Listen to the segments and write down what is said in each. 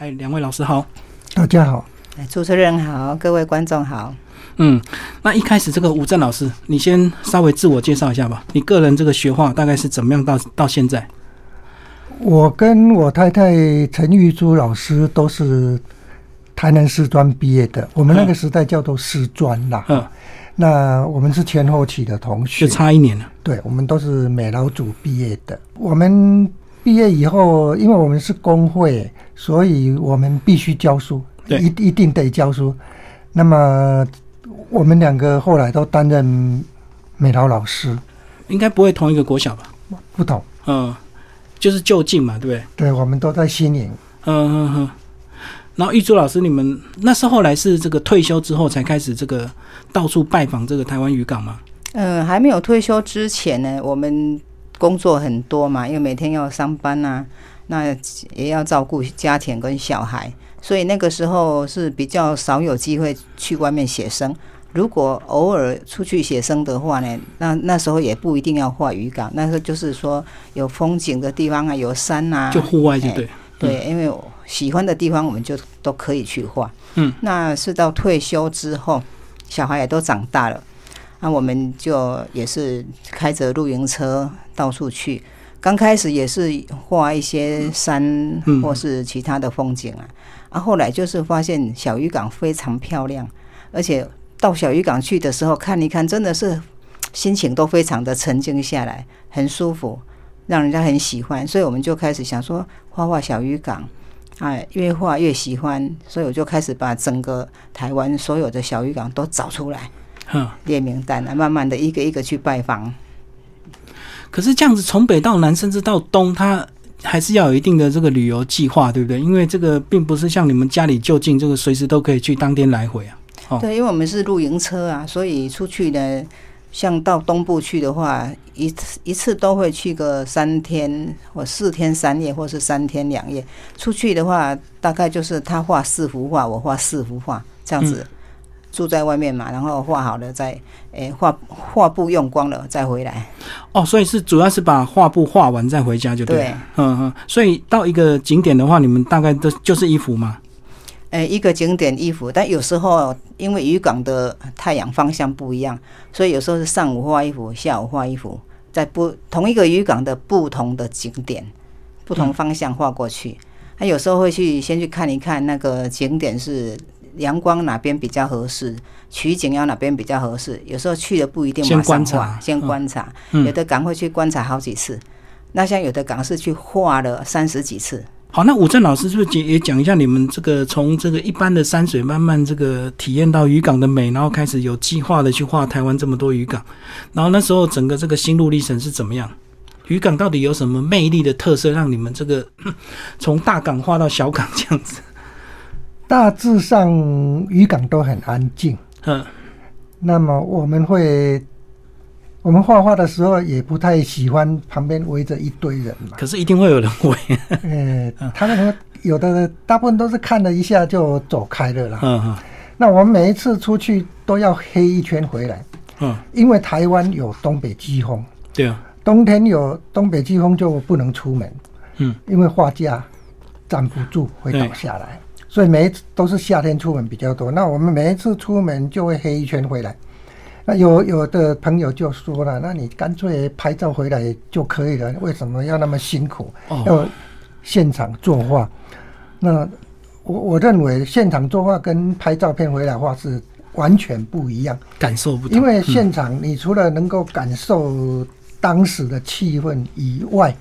哎，两位老师好，大家好，哎主持人好，各位观众好。嗯，那一开始这个吴正老师，你先稍微自我介绍一下吧。你个人这个学画大概是怎么样到到现在？我跟我太太陈玉珠老师都是台南师专毕业的，我们那个时代叫做师专啦。嗯，那我们是前后期的同学就，差一年了。对，我们都是美劳组毕业的。我们毕业以后，因为我们是工会，所以我们必须教书，对一一定得教书。那么我们两个后来都担任美劳老师，应该不会同一个国小吧？不同，嗯，就是就近嘛，对不对？对，我们都在新营。嗯嗯嗯。然后玉珠老师，你们那是后来是这个退休之后才开始这个到处拜访这个台湾渔港吗？嗯，还没有退休之前呢，我们工作很多嘛，因为每天要上班啊，那也要照顾家庭跟小孩，所以那个时候是比较少有机会去外面写生。如果偶尔出去写生的话呢，那那时候也不一定要画渔港，那时候就是说有风景的地方啊，有山啊，就户外就对。对，因为我喜欢的地方我们就都可以去画。嗯，那是到退休之后，小孩也都长大了，那我们就也是开着露营车到处去。刚开始也是画一些山嗯或是其他的风景啊，啊，后来就是发现小渔港非常漂亮，而且到小渔港去的时候看一看，真的是心情都非常的沉静下来，很舒服，让人家很喜欢，所以我们就开始想说画画小渔港。哎，越画越喜欢，所以我就开始把整个台湾所有的小渔港都找出来，哼，列名单啊，慢慢的一个一个去拜访。可是这样子从北到南，甚至到东，它还是要有一定的这个旅游计划，对不对？因为这个并不是像你们家里就近，这个随时都可以去，当天来回啊。哦对，因为我们是露营车啊，所以出去呢，像到东部去的话，一次一次都会去个三天或四天三夜，或是三天两夜。出去的话，大概就是他画四幅画，我画四幅画，这样子。住在外面嘛，然后画好了再，诶、画画布用光了再回来。哦，所以是主要是把画布画完再回家就对了。对嗯嗯。所以到一个景点的话，你们大概都就是一幅嘛。呃，一个景点衣服，但有时候因为渔港的太阳方向不一样，所以有时候是上午画一幅，下午画一幅，在不同一个渔港的不同的景点、不同方向画过去。他、有时候会去先去看一看那个景点是阳光哪边比较合适，取景要哪边比较合适。有时候去的不一定先马上观察画，先观察，嗯有的港会去观察好几次。那像有的港是去画了三十几次，好，那武正老师是不是也也讲一下你们这个从这个一般的山水慢慢这个体验到渔港的美，然后开始有计划的去画台湾这么多渔港，然后那时候整个这个心路历程是怎么样？渔港到底有什么魅力的特色，让你们这个 从大港画到小港这样子？大致上渔港都很安静。嗯，那么我们会，我们画画的时候也不太喜欢旁边围着一堆人嘛。可是一定会有人围。呃，他们有的大部分都是看了一下就走开了啦。嗯嗯那我们每一次出去都要黑一圈回来，嗯，因为台湾有东北季风，对啊，冬天有东北季风就不能出门，嗯，因为画架站不住会倒下来，所以每一次都是夏天出门比较多。那我们每一次出门就会黑一圈回来。那有有的朋友就说了，那你干脆拍照回来就可以了，为什么要那么辛苦？哦，要现场作画。那我我认为现场作画跟拍照片回来画是完全不一样，感受不同。因为现场你除了能够感受当时的气氛以外，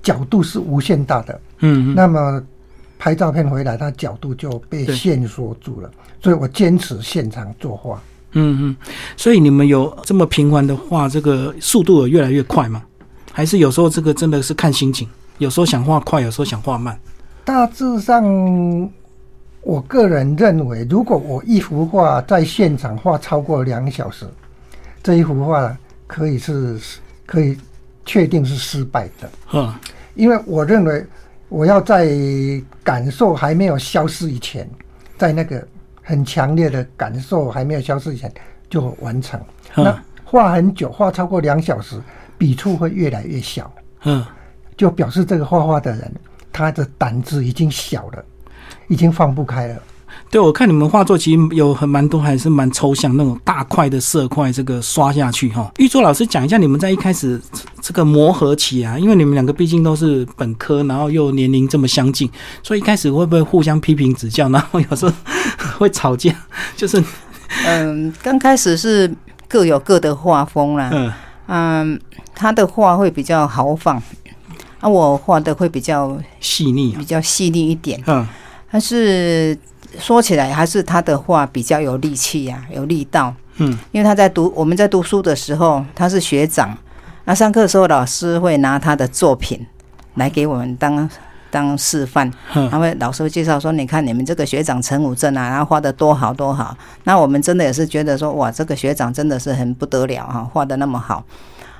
角度是无限大的。嗯嗯那么拍照片回来，它角度就被对限缩住了，所以我坚持现场作画。嗯嗯，所以你们有这么频繁的画，这个速度有越来越快吗？还是有时候这个真的是看心情，有时候想画快，有时候想画慢。大致上，我个人认为，如果我一幅画在现场画超过两小时，这一幅画可以是可以确定是失败的，嗯因为我认为我要在感受还没有消失以前，在那个很强烈的感受还没有消失以前就完成。嗯那画很久，画超过两小时，笔触会越来越小，嗯，就表示这个画画的人他的胆子已经小了。已经放不开了。对，我看你们画作其实有很蛮多，还是蛮抽象那种大块的色块，这个刷下去哈。玉作老师讲一下，你们在一开始这个磨合期啊，因为你们两个毕竟都是本科，然后又年龄这么相近，所以一开始会不会互相批评指教，然后有时候会吵架？就是 嗯，刚开始是各有各的画风啦。嗯嗯，他的画会比较豪放，啊，我画的会比较细腻啊比，较细腻一点。嗯但是说起来，还是他的话比较有力气呀、有力道。嗯因为他在读我们在读书的时候，他是学长，那上课的时候老师会拿他的作品来给我们当当示范，嗯他会老师会介绍说，你看你们这个学长陈武正啊，然后画的多好多好。那我们真的也是觉得说，哇，这个学长真的是很不得了哈、画的那么好。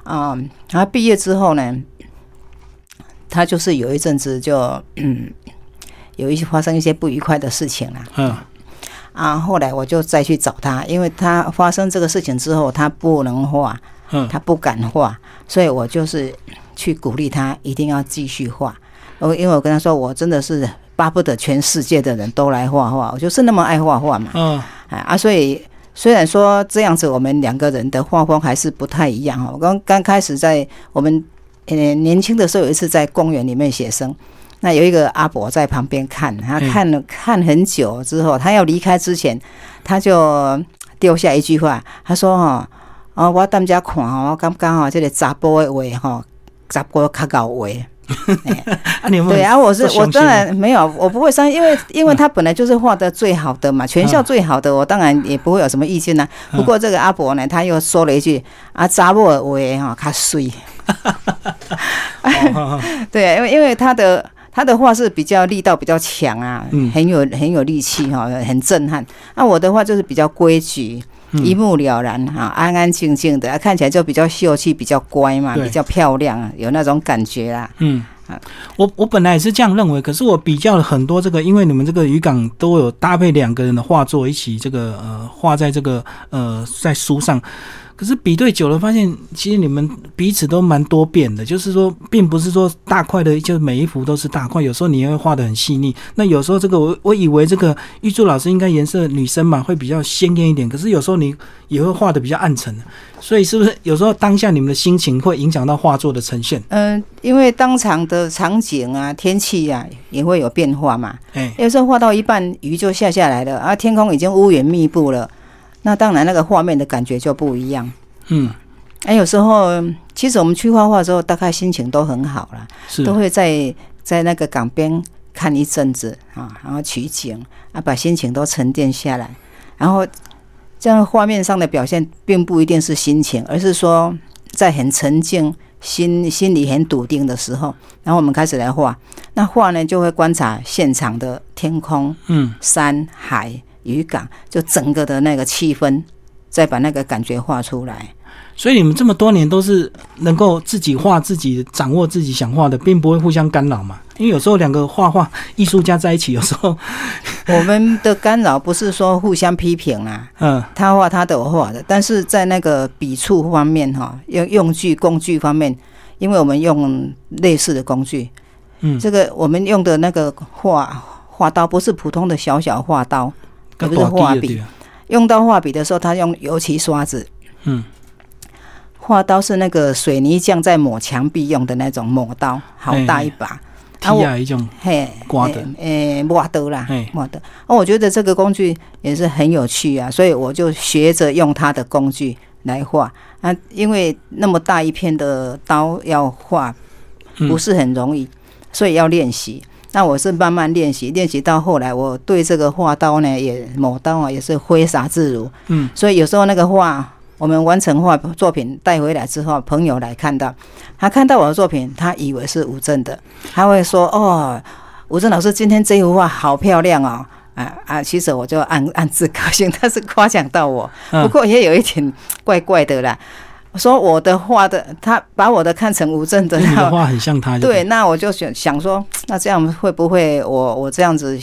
啊、然后毕业之后呢，他就是有一阵子就嗯，有一些发生一些不愉快的事情啦。嗯啊，后来我就再去找他，因为他发生这个事情之后，他不能画，嗯他不敢画，所以我就是去鼓励他一定要继续画。我因为我跟他说，我真的是巴不得全世界的人都来画画，我就是那么爱画画嘛。嗯啊啊，所以虽然说这样子，我们两个人的画风还是不太一样哈。我刚刚开始在我们呃年轻的时候，有一次在公园里面写生，那有一个阿伯在旁边看，他嗯看了看很久之后，他要离开之前，他就丢下一句话，他说：“哈，哦，我当家看哦，我感觉吼，这个查甫的话吼，查甫较搞话。”啊，你有没有对啊，我是我当不相信然没有，我不会伤心，因为因为他本来就是画的最好的嘛，全校最好的，我当然也不会有什么意见呐、嗯。不过这个阿伯呢，他又说了一句啊，查某的话哈，较水。哦。对，因为因为他的他的画是比较力道比较强啊，嗯很有很有力气哈，很震撼。那我的话就是比较规矩。嗯一目了然哈，安安静静的，啊看起来就比较秀气，比较乖嘛，比较漂亮，有那种感觉啦。嗯啊，我我本来也是这样认为，可是我比较了很多这个，因为你们这个渔港都有搭配两个人的画作一起这个呃画在这个呃在书上，可是比对久了发现，其实你们彼此都蛮多变的，就是说，并不是说大块的，就每一幅都是大块，有时候你也会画的很细腻。那有时候这个我我以为这个玉柱老师应该颜色女生嘛会比较鲜艳一点，可是有时候你也会画的比较暗沉，所以是不是有时候当下你们的心情会影响到画作的呈现？嗯，因为当场的场景啊、天气啊也会有变化嘛。哎、有时候画到一半，雨就下下来了啊，天空已经乌云密布了，那当然那个画面的感觉就不一样。嗯，哎，有时候其实我们去画画的时候，大概心情都很好了，都会在在那个港边看一阵子啊，然后取景啊，把心情都沉淀下来，然后这样画面上的表现并不一定是心情，而是说在很沉静、心心里很笃定的时候，然后我们开始来画。那画呢，就会观察现场的天空、嗯。山海、渔港，就整个的那个气氛，再把那个感觉画出来。所以你们这么多年都是能够自己画自己，掌握自己想画的，并不会互相干扰嘛。因为有时候两个画画艺术家在一起，有时候，我们的干扰不是说互相批评啦，嗯他画他的，我画的，但是在那个笔触方面哈，用用具工具方面，因为我们用类似的工具，嗯，这个我们用的那个画画刀不是普通的小小画刀，跟不是画笔用到画笔的时候，他用油漆刷子，嗯，画刀是那个水泥匠在抹墙壁用的那种抹刀，好大一把。踢啊一种，嘿，刮的诶，诶抹刀啦嘿，抹刀。哦，我觉得这个工具也是很有趣啊，所以我就学着用它的工具来画啊。因为那么大一片的刀要画，嗯不是很容易，所以要练习。那我是慢慢练习，练习到后来，我对这个画刀呢，也抹刀啊，也是挥洒自如。嗯，所以有时候那个画，我们完成画作品带回来之后，朋友来看到，他看到我的作品，他以为是吴正的，他会说：“哦，吴正老师今天这幅画好漂亮哦。”啊啊！其实我就暗暗自高兴，他是夸奖到我，嗯不过也有一点怪怪的啦。说我的画的，他把我的看成吴正的，那你的画很像他，对，，那我就想想说，那这样会不会我我这样子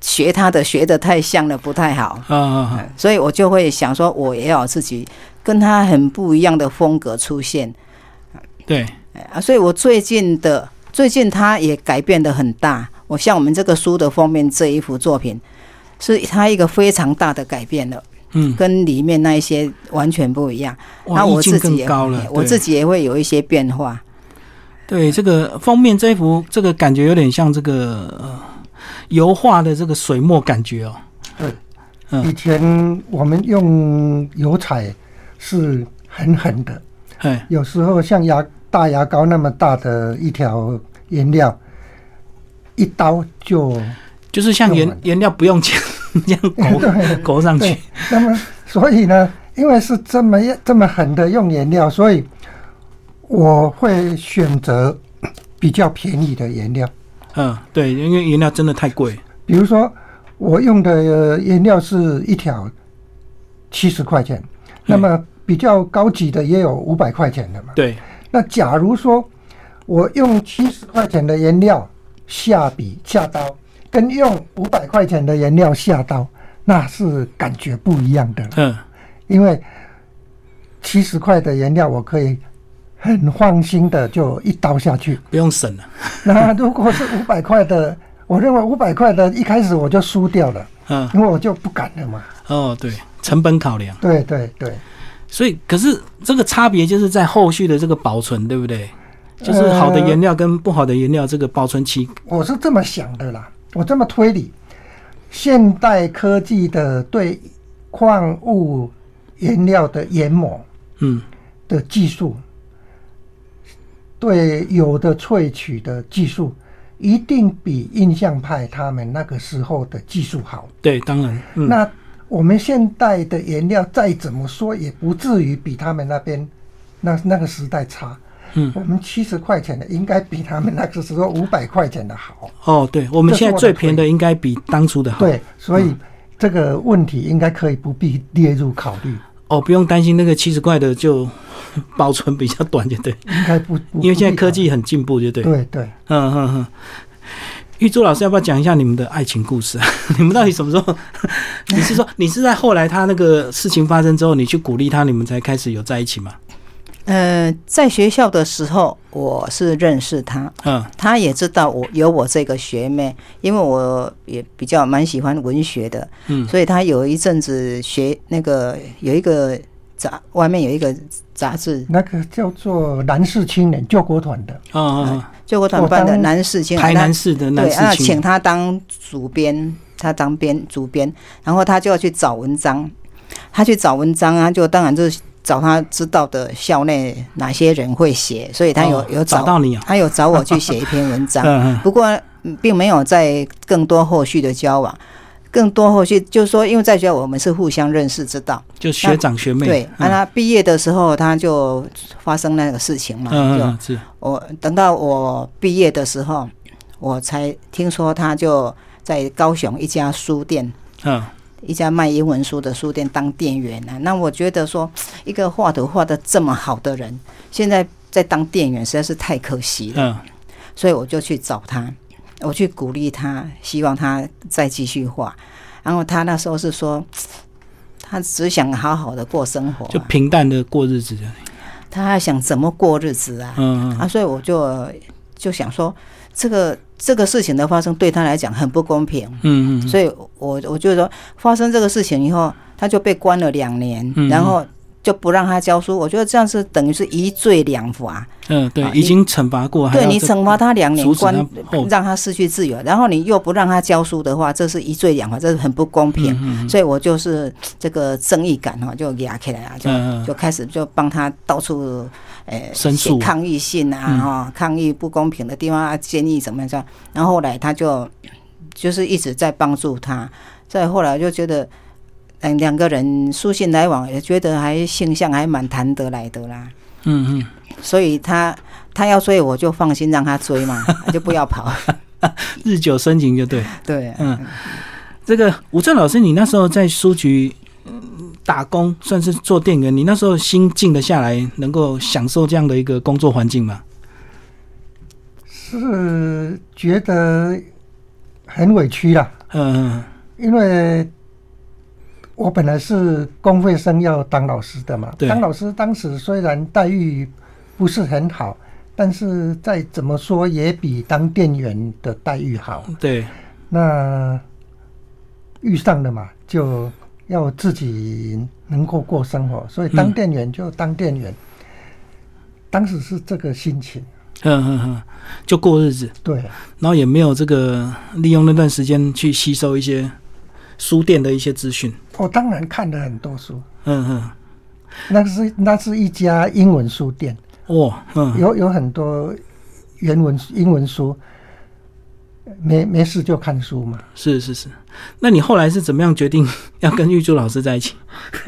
学他的学的太像了，不太好。啊啊啊，嗯所以我就会想说，我也要有自己跟他很不一样的风格出现对，哎啊。所以我最近的最近他也改变的很大。我像我们这个书的封面这一幅作品，是他一个非常大的改变了。嗯，跟里面那一些完全不一样。哇，那我意境自己也更高了。对我自己也会有一些变化。对这个封面这一幅，这个感觉有点像这个呃油画的这个水墨感觉哦。对，嗯以前我们用油彩是狠狠的，哎，有时候像牙大牙膏那么大的一条颜料，一刀就就是像颜颜料不用钱 这样 对勾勾上去。那么所以呢，因为是这么这么狠的用颜料，所以我会选择比较便宜的颜料。嗯，对，因为颜料真的太贵。比如说，我用的呃颜料是一条七十块钱，那么比较高级的也有五百块钱的嘛。对，那假如说我用七十块钱的颜料下笔下刀，跟用五百块钱的颜料下刀，那是感觉不一样的。嗯，因为七十块的颜料我可以很放心的就一刀下去，不用省了。那如果是五百块的，我认为五百块的一开始我就输掉了，嗯，因为我就不敢了嘛。哦，对，成本考量。对对对，所以，可是这个差别就是在后续的这个保存，对不对？就是好的颜料跟不好的颜料，这个保存期，我是这么想的啦，我这么推理，现代科技的对矿物颜料的研磨嗯，的技术，对有的萃取的技术，一定比印象派他们那个时候的技术好。对，当然，嗯，那我们现代的颜料再怎么说，也不至于比他们那边那那个时代差。嗯我们七十块钱的应该比他们那个时候五百块钱的好。哦，对，我们现在最便宜的应该比当初的好。对，所以这个问题应该可以不必列入考虑，哦，不用担心那个七十块的就保存比较短，就对，应该不，不因为现在科技很进步，就对。对对。嗯嗯嗯。玉珠老师，要不要讲一下你们的爱情故事啊？你们到底什么时候？你是说你是在后来他那个事情发生之后，你去鼓励他，你们才开始有在一起吗？呃，在学校的时候，我是认识他，嗯。他也知道我有我这个学妹，因为我也比较蛮喜欢文学的，嗯。所以他有一阵子学那个有一个杂外面有一个杂志，那个叫做南市青年救国团的，啊啊救国团办的男士青哦，年台南市的男对啊，请士青年，他当主编，他当编主编，然后他就要去找文章，他去找文章啊，就当然就是找他知道的校内哪些人会写，所以他有、哦有找找到你啊？他有找我去写一篇文章，不过嗯并没有在更多后续的交往。更多后续就是说，因为在学校我们是互相认识，知道就学长学妹。对。那，嗯他毕业的时候他就发生那个事情嘛，就我等到我毕业的时候，我才听说他就在高雄一家书店，嗯一家卖英文书的书店当店员啊。那我觉得说，一个画图画的这么好的人，现在在当店员实在是太可惜了。嗯所以我就去找他，我去鼓励他，希望他再继续画。然后他那时候是说，他只想好好的过生活啊、就平淡的过日子。他还想怎么过日子啊？嗯嗯啊，所以我就就想说，这个这个事情的发生对他来讲很不公平，嗯嗯，所以我我就说，发生这个事情以后，他就被关了两年，嗯。然后就不让他教书。我觉得这样是等于是一罪两罚，嗯对啊，已经惩罚过，还对你惩罚他两年关，让他失去自由，然后你又不让他教书的话，这是一罪两罚，这是很不公平。嗯嗯所以我就是这个正义感哈，就压起来啊，就嗯嗯就开始就帮他到处呃申诉写抗议信啊，嗯哈、抗议不公平的地方啊，建议怎么样这样。然后后来他就就是一直在帮助他，再后来就觉得。嗯，两个人书信来往，也觉得还性向还蛮谈得来的啦，嗯嗯，所以他他要追我就放心让他追嘛，就不要跑。日久生情就对。对，嗯，这个吴正老师，你那时候在书局嗯打工，算是做店员，你那时候心静得下来，能够享受这样的一个工作环境吗？是觉得很委屈啦，嗯因为我本来是公费生要当老师的嘛，对当老师当时虽然待遇不是很好，但是再怎么说也比当店员的待遇好。对，那遇上了嘛，就要自己能够过生活，所以当嗯店员就当店员。当时是这个心情，嗯嗯嗯，就过日子，对，然后也没有这个利用那段时间去吸收一些书店的一些资讯。我当然看了很多书，嗯嗯，那是那是一家英文书店，哇，嗯，有有很多原文英文书，没没事就看书嘛。是是是。那你后来是怎么样决定 要跟玉珠老师在一起？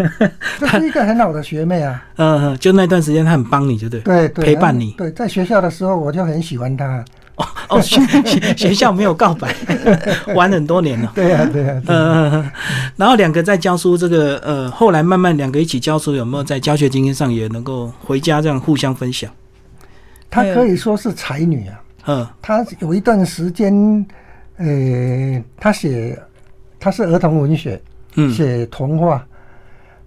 这是一个很好的学妹啊，嗯嗯，就那段时间她很帮你，就对。对对，陪伴你对，在学校的时候我就很喜欢她。哦，学学学校没有告白，玩很多年了。对呀、对呀、嗯，然后两个在教书，这个呃，后来慢慢两个一起教书，有没有在教学经验上也能够回家这样互相分享？她可以说是才女啊。嗯她有一段时间，呃，她写，她是儿童文学，嗯写童话。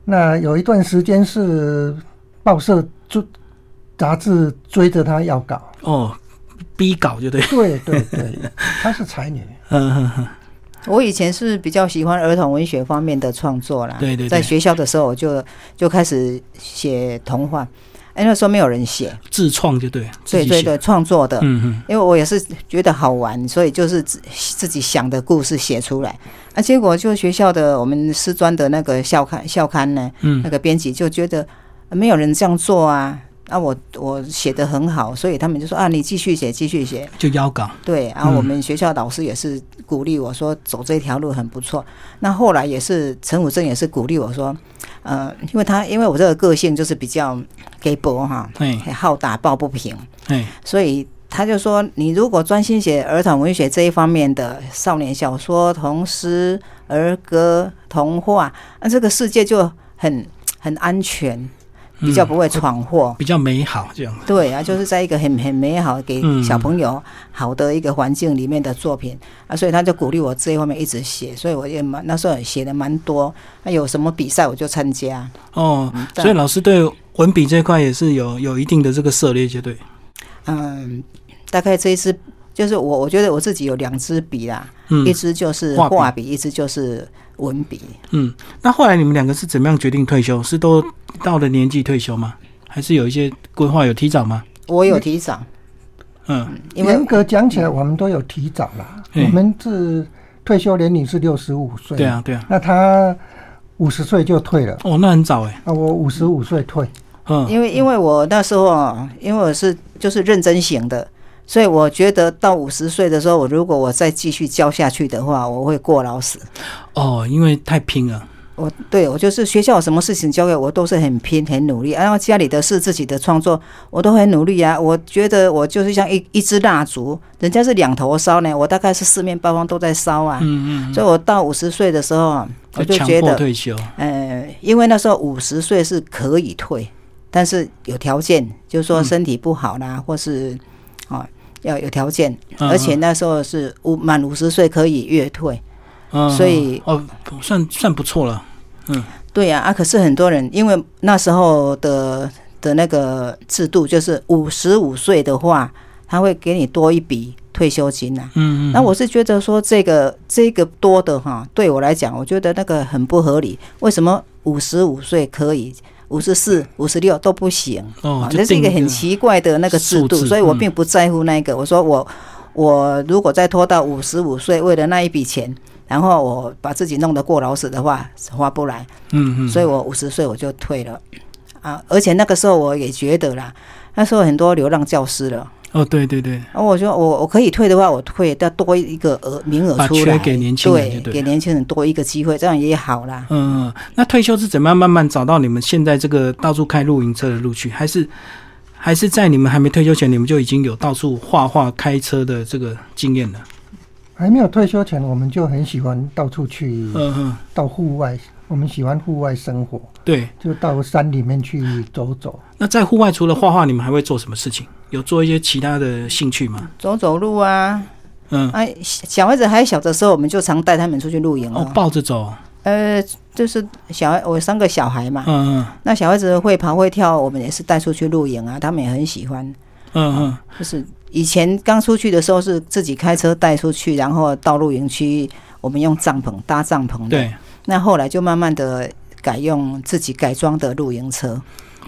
那有一段时间是报社追杂志追着她要稿。哦，逼搞就对。对对对，她是才女。嗯哼哼，我以前是比较喜欢儿童文学方面的创作啦。对对对在学校的时候，我就就开始写童话。哎，那时候没有人写，自创就对。对对对，创作的。嗯嗯因为我也是觉得好玩，所以就是自自己想的故事写出来。啊，结果就学校的我们师专的那个校刊校刊呢，嗯那个编辑就觉得呃没有人这样做啊。啊，我我写的很好，所以他们就说啊，你继续写，继续写。就邀稿。对，然后我嗯们学校老师也是鼓励我说走这条路很不错。那后来也是陈武正也是鼓励我说，呃，因为他因为我这个个性就是比较给博哈，哎好打抱不平，哎，所以他就说，你如果专心写儿童文学这一方面的少年小说、童诗、儿歌、童话，那这个世界就很很安全，比较不会闯祸。比较美好这样。对啊，就是在一个很很美好给嗯小朋友好的一个环境里面的作品、啊，所以他就鼓励我这一方面一直写，所以我也蛮那时候也写的蛮多，那有什么比赛我就参加。哦，嗯所以老师对文笔这一块也是有有一定的这个涉猎，就对。嗯，大概这一支就是我我觉得我自己有两支笔啦，嗯一支就是画笔，一支就是文笔。嗯，那后来你们两个是怎么样决定退休？是都到了年纪退休吗？还是有一些规划有提早吗？我有提早，嗯因为严格讲起来，我们都有提早啦。嗯我们是退休年龄是六十五岁，对啊，对啊。那他五十岁就退了，哦，那很早哎。啊，我五十五岁退，嗯因为因为我那时候啊，因为我是就是认真型的，所以我觉得到五十岁的时候，我如果我再继续教下去的话，我会过劳死。哦，因为太拼了。我对我就是学校有什么事情交给我，都是很拼很努力，然后家里的事、自己的创作，我都很努力啊。我觉得我就是像一一支蜡烛，人家是两头烧呢，我大概是四面八方都在烧啊。嗯嗯。所以我到五十岁的时候啊，我就觉得，退休。呃，因为那时候五十岁是可以退，但是有条件，就是说身体不好啦，或是哦要有条件，嗯而且那时候是五满五十岁可以月退。嗯，所以哦，算算不错了。嗯对呀、啊，可是很多人因为那时候的的那个制度，就是五十五岁的话，他会给你多一笔退休金呐、嗯嗯。那我是觉得说这个这个多的哈，对我来讲，我觉得那个很不合理。为什么五十五岁可以，五十四、五十六都不行？哦啊，这是一个很奇怪的那个制度，所以我并不在乎那个。我说我我如果再拖到五十五岁，为了那一笔钱，然后我把自己弄得过劳死的话，划不来。嗯嗯。所以我五十岁我就退了啊，而且那个时候我也觉得啦，那时候很多流浪教师了。哦，对对对。然后我说我我可以退的话，我退，要多一个额名额把出来，给年轻人对，对给年轻人多一个机会，这样也好啦。嗯，嗯那退休是怎么样慢慢找到你们现在这个到处开露营车的路去？还是还是在你们还没退休前，你们就已经有到处画画、开车的这个经验了？还没有退休前，我们就很喜欢到处去，嗯嗯，到户外，我们喜欢户外生活，对。就到山里面去走走。那在户外除了画画，你们还会做什么事情？有做一些其他的兴趣吗？走走路啊，嗯，哎，小孩子还小的时候，我们就常带他们出去露营哦哦。，抱着走。呃，就是小孩，我三个小孩嘛，嗯嗯那小孩子会跑会跳，我们也是带出去露营啊，他们也很喜欢。嗯嗯，就是以前刚出去的时候是自己开车带出去，然后到露营区，我们用帐篷搭帐篷的。对。那后来就慢慢的改用自己改装的露营车。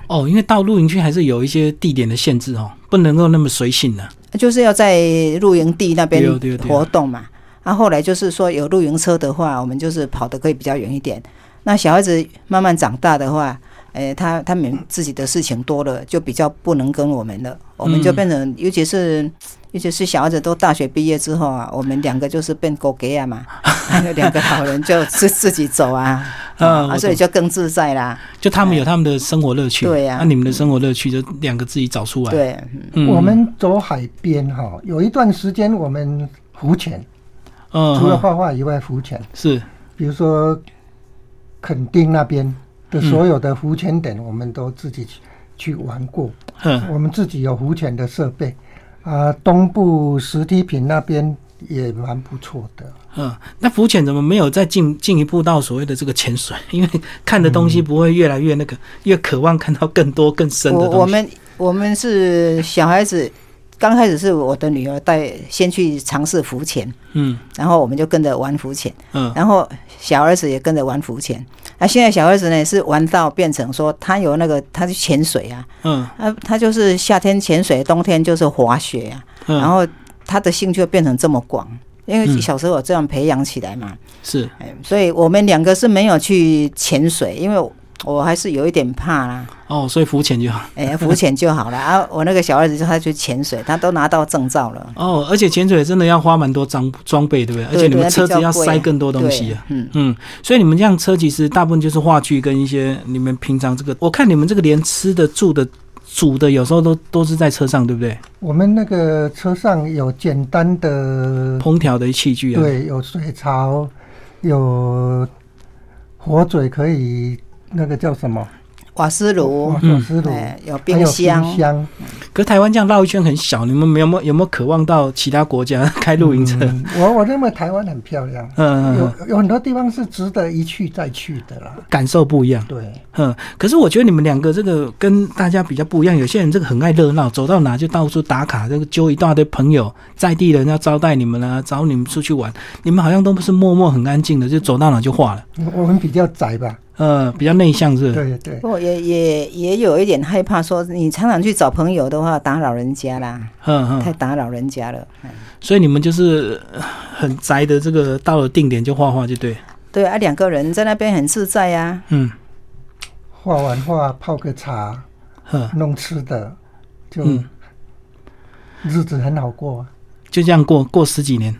哦，因为到露营区还是有一些地点的限制哦，不能够那么随性的。就是要在露营地那边活动嘛。那后来就是说有露营车的话，我们就是跑得可以比较远一点。那小孩子慢慢长大的话，诶，他他们自己的事情多了，就比较不能跟我们了。我们就变成，尤其是尤其是小孩子都大学毕业之后啊，我们两个就是变狗给啊嘛，两个老人就自自己走啊，啊，所以就更自在啦。就他们有他们的生活乐趣，对呀。那你们的生活乐趣就两个自己找出来。对，我们走海边哈，有一段时间我们浮潜。除了画画以外，浮潜。是，比如说垦丁那边的所有的浮潜点，我们都自己去去玩过。嗯，我们自己有浮潜的设备。啊，东部石梯坪那边也蛮不错的。嗯，那浮潜怎么没有再进进一步到所谓的这个潜水？因为看的东西不会越来越那个，越渴望看到更多更深的东西。我们我们是小孩子。刚开始是我的女儿带先去尝试浮潜，嗯，然后我们就跟着玩浮潜，嗯，然后小儿子也跟着玩浮潜。那现在小儿子呢是玩到变成说他有那个他去潜水啊，嗯，他他就是夏天潜水，冬天就是滑雪啊，然后他的兴趣变成这么广，因为小时候我这样培养起来嘛，是，所以我们两个是没有去潜水，因为。我还是有一点怕啦。哦，所以浮潜就好。哎，浮潜就好了 啊！我那个小儿子就他去潜水，他都拿到证照了。哦，而且潜水真的要花蛮多装装备，对不对？而且你们车子要塞更多东西啊。嗯嗯，所以你们这样车其实大部分就是话剧跟一些你们平常这个，我看你们这个连吃的、住的、煮的，有时候都都是在车上，对不对？我们那个车上有简单的烹调的器具啊，对，有水槽，有火嘴可以。那个叫什么？瓦斯炉，瓦斯炉，有冰箱。可台湾这样绕一圈很小，你们有没有有没有渴望到其他国家开露营车？我我认为台湾很漂亮，嗯，有有很多地方是值得一去再去的啦，感受不一样。对，嗯，可是我觉得你们两个这个跟大家比较不一样，有些人这个很爱热闹，走到哪就到处打卡，这个揪一大堆朋友，在地人要招待你们啊，找你们出去玩，你们好像都不是默默很安静的，就走到哪就化了。我们比较宅吧。呃，比较内向是。对对。不过也也也有一点害怕，说你常常去找朋友的话，打扰人家啦。嗯嗯。太打扰人家了。所以你们就是很宅的，这个到了定点就画画就对。对啊，两个人在那边很自在呀。嗯。画完画泡个茶，弄吃的，就日子很好过。就这样过过十几年。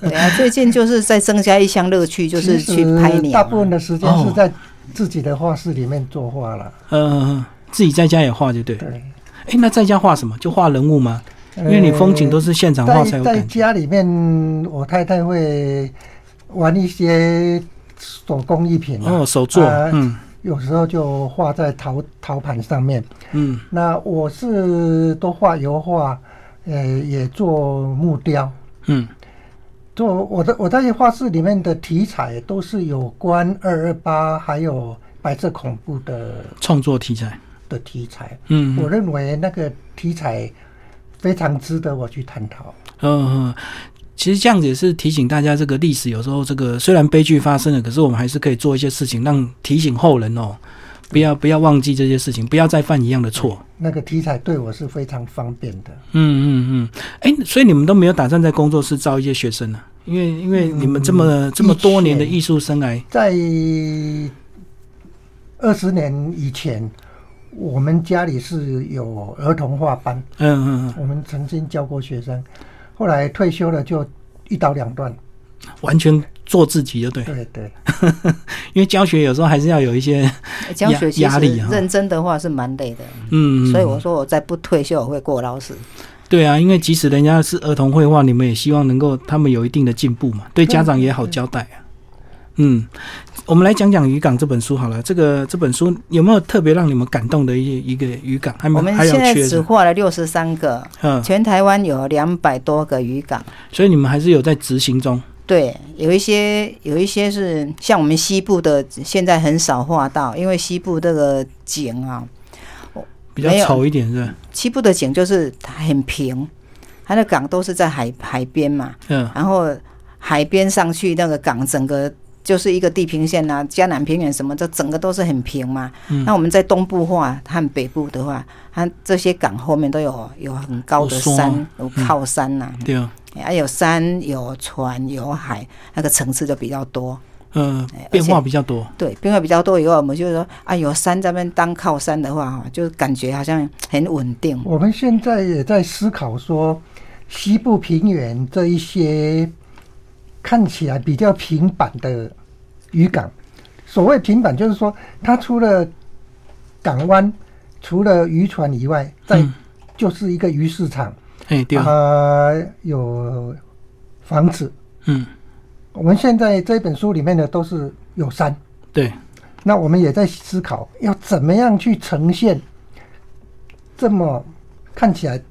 对啊，最近就是在增加一项乐趣，就是去拍鸟。大部分的时间是在自己的画室里面作画了。嗯，自己在家也画就对。对。哎，那在家画什么？就画人物吗？因为你风景都是现场画才有在家里面，我太太会玩一些手工艺品哦，手作。嗯。有时候就画在陶陶盘上面。嗯。那我是都画油画，呃，也做木雕。嗯，做我的我在画室里面的题材都是有关二二八还有白色恐怖的创作题材的题材。嗯，我认为那个题材非常值得我去探讨。嗯，其实这样子也是提醒大家，这个历史有时候这个虽然悲剧发生了，可是我们还是可以做一些事情，让提醒后人哦。不要不要忘记这些事情，不要再犯一样的错。那个题材对我是非常方便的。嗯嗯嗯。哎，所以你们都没有打算在工作室招一些学生呢？因为因为你们这么这么多年的艺术生涯，在二十年以前，我们家里是有儿童画班。嗯嗯嗯。我们曾经教过学生，后来退休了就一刀两断。完全做自己就对，对对，因为教学有时候还是要有一些教学压力啊。认真的话是蛮累的，嗯，所以我说我再不退休我会过劳死。对啊，因为即使人家是儿童绘画，你们也希望能够他们有一定的进步嘛，对家长也好交代啊。嗯，我们来讲讲渔港这本书好了。这个这本书有没有特别让你们感动的一一个渔港？还我们现在只画了六十三个，嗯，全台湾有两百多个渔港，所以你们还是有在执行中。对，有一些有一些是像我们西部的，现在很少画到，因为西部这个景啊，比较丑一点是吧？西部的景就是它很平，它的港都是在海海边嘛，嗯然后海边上去那个港整个。就是一个地平线啊，江南平原什么这，整个都是很平嘛。嗯那我们在东部话和北部的话，它这些港后面都有有很高的山山，有靠山呐、对啊，还有山有船有海，那个层次就比较多。嗯变化比较多。对，变化比较多以后，我们就是说啊，有山这边当靠山的话，哈，就感觉好像很稳定。我们现在也在思考说，西部平原这一些看起来比较平板的渔港，所谓平板就是说，它除了港湾、除了渔船以外，再嗯。就是一个鱼市场，哎，对。啊，啊，有房子。嗯，我们现在这本书里面的都是有山，对，那我们也在思考要怎么样去呈现这么看起来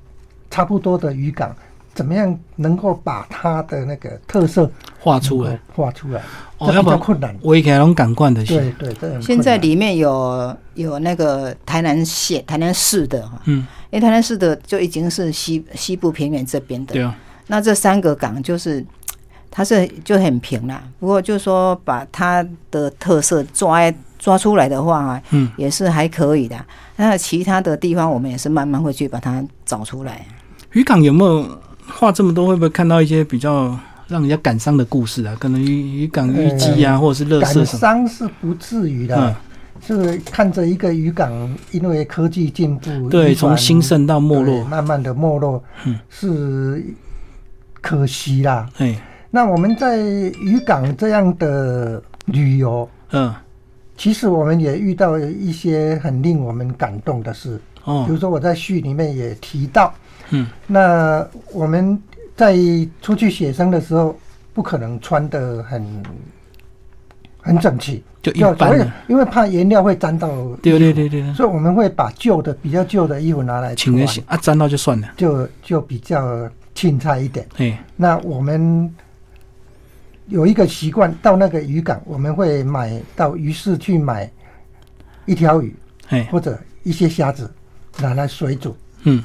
差不多的渔港，怎么样能够把它的那个特色画出来。画出来，哦，这比要不然较困难。我一开拢感官的对是，对，现在里面有有那个台南县、台南市的哈，嗯，因为台南市的就已经是西西部平原这边的对，啊，那这三个港就是它是就很平啦。不过就说把它的特色抓抓出来的话啊，嗯，也是还可以的。那其他的地方我们也是慢慢会去把它找出来。渔港有没有画这么多？会不会看到一些比较让人家感伤的故事啊？可能渔渔港淤积啊，或者是乐色感什么？伤是不至于的嗯，，是看着一个渔港因为科技进步，对，从兴盛到没落，慢慢的没落嗯，是可惜啦。哎，那我们在渔港这样的旅游，嗯，其实我们也遇到一些很令我们感动的事。哦比哦，如说我在序里面也提到，嗯，那我们在出去写生的时候，不可能穿的很很整齐，就一般。的，，因为怕颜料会沾到，对对对对对，所以我们会把旧的比较旧的衣服拿来穿请人，行啊，沾到就算了，就就比较青菜一点。哎，那我们有一个习惯，到那个渔港，我们会买到鱼市去买一条鱼哎，或者一些虾子，拿来水煮，嗯，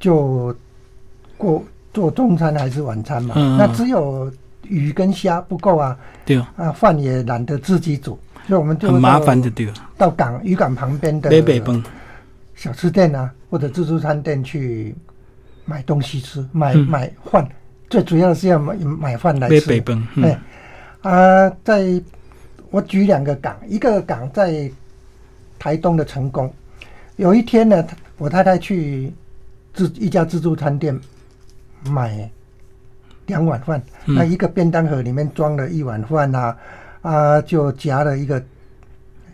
就过做中餐还是晚餐嘛。那只有鱼跟虾不够啊，啊饭也懒得自己煮，所以我们就很麻到烦的对哦，到港渔港旁边的北北崩，小吃店啊，或者自助餐店去买东西吃，买、嗯。买饭，最主要的是要买买饭来吃。北北崩，哎嗯，啊，在我举两个港，一个港在台东的成功。有一天呢，我太太去自一家自助餐店买两碗饭，嗯那一个便当盒里面装了一碗饭啊，啊，就夹了一个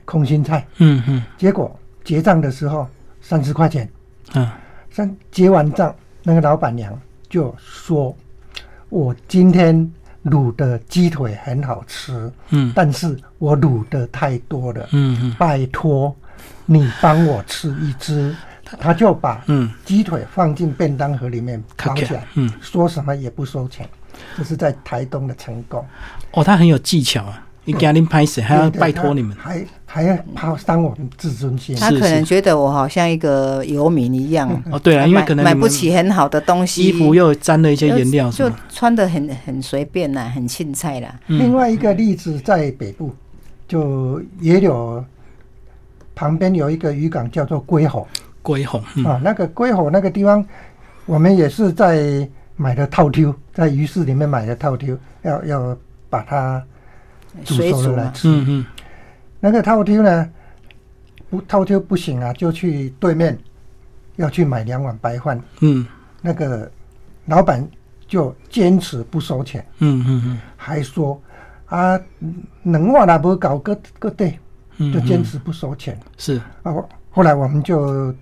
空心菜。嗯嗯结果结账的时候三十块钱，嗯，三结完账，那个老板娘就说：“我今天卤的鸡腿很好吃，嗯但是我卤的太多了，嗯嗯拜托你帮我吃一只。”他就把嗯，鸡腿放进便当盒里面包起来，嗯，说什么也不收钱。这是在台东的成功，哦，他很有技巧啊，你给您拍谁，还要拜托你们，还还要怕伤我们自尊心。他可能觉得我好像一个游民一样，哦，对了，因为买买不可能买不起很好的东西，衣服又沾了一些颜料，就？穿的很很随便啦，很青菜啦。另外一个例子在北部，就也有旁边有一个渔港叫做龟吼龟吼，嗯。啊，那个龟吼那个地方，我们也是在买的套丢，在鱼市里面买的套丢，要要把它煮熟了来吃。嗯嗯。那个套丢呢，不套丢不行啊，就去对面要去买两碗白饭，嗯。那个老板就坚持不收钱。嗯嗯嗯。还说啊，两碗也无搞个个对，嗯，就坚持不收钱。是，啊，后来我们就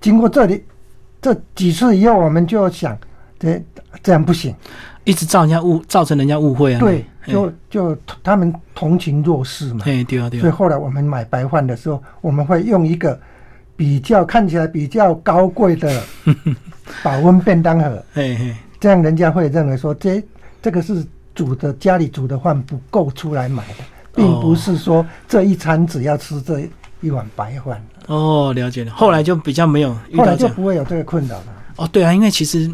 经过这里这几次以后，我们就想，这这样不行。一直造人家误，造成人家误会啊。对，就就他们同情弱势嘛。嘿，对啊对所以啊，后来我们买白饭的时候，我们会用一个比较看起来比较高贵的 保温便当盒，嘿嘿，这样人家会认为说这这个是煮的家里煮的饭不够出来买的，并不是说这一餐只要吃这一碗白饭。哦，了解了。后来就比较没有遇后来就到这样。不会有这个困扰了。哦，对啊，因为其实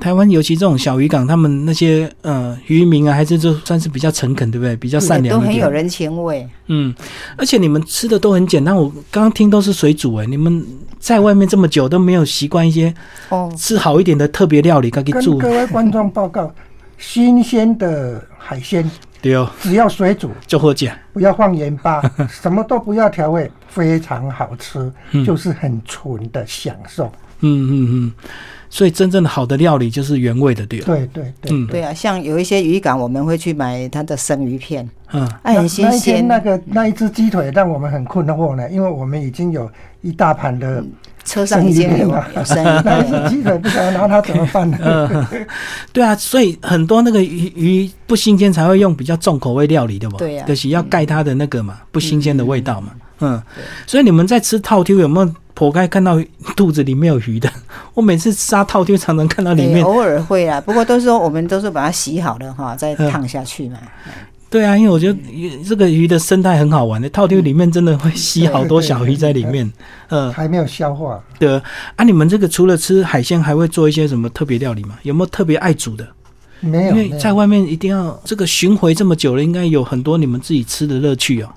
台湾尤其这种小渔港，他们那些呃渔民啊，还是就算是比较诚恳，对不对？比较善良一点。都很有人情味。嗯，而且你们吃的都很简单，我刚刚听都是水煮，哎，你们在外面这么久都没有习惯一些哦，吃好一点的特别料理，该给各位观众报告，新鲜的海鲜只要水煮，就喝酱。不要放盐巴，什么都不要调味，非常好吃，嗯就是很纯的享受。嗯嗯嗯，所以真正的好的料理就是原味的，对哦。对对对，嗯。对。啊，像有一些渔港，我们会去买它的生鱼片，嗯。哎，很新鲜。那个那一只鸡腿让我们很困惑呢，因为我们已经有一大盘的车上已经有生鱼片了。有生鱼那一，只鸡腿不晓得拿它怎么办呢？嗯，对啊，所以很多那个鱼鱼不新鲜才会用比较重口味料理的嘛，对啊。就是要盖它的那个嘛不新鲜的味道嘛，嗯对，所以你们在吃套丢有没有剖开看到肚子里面有鱼的？我每次杀套 Q 常常看到里面，对偶尔会啊，不过都是说我们都是把它洗好了哈，再嗯烫下去嘛。对啊，因为我觉得鱼这个鱼的生态很好玩的，套丢里面真的会吸好多小鱼在里面，嗯，还没有消化。对啊，你们这个除了吃海鲜，还会做一些什么特别料理吗？有没有特别爱煮的？没有，因为没有在外面一定要这个巡回这么久了，应该有很多你们自己吃的乐趣哦。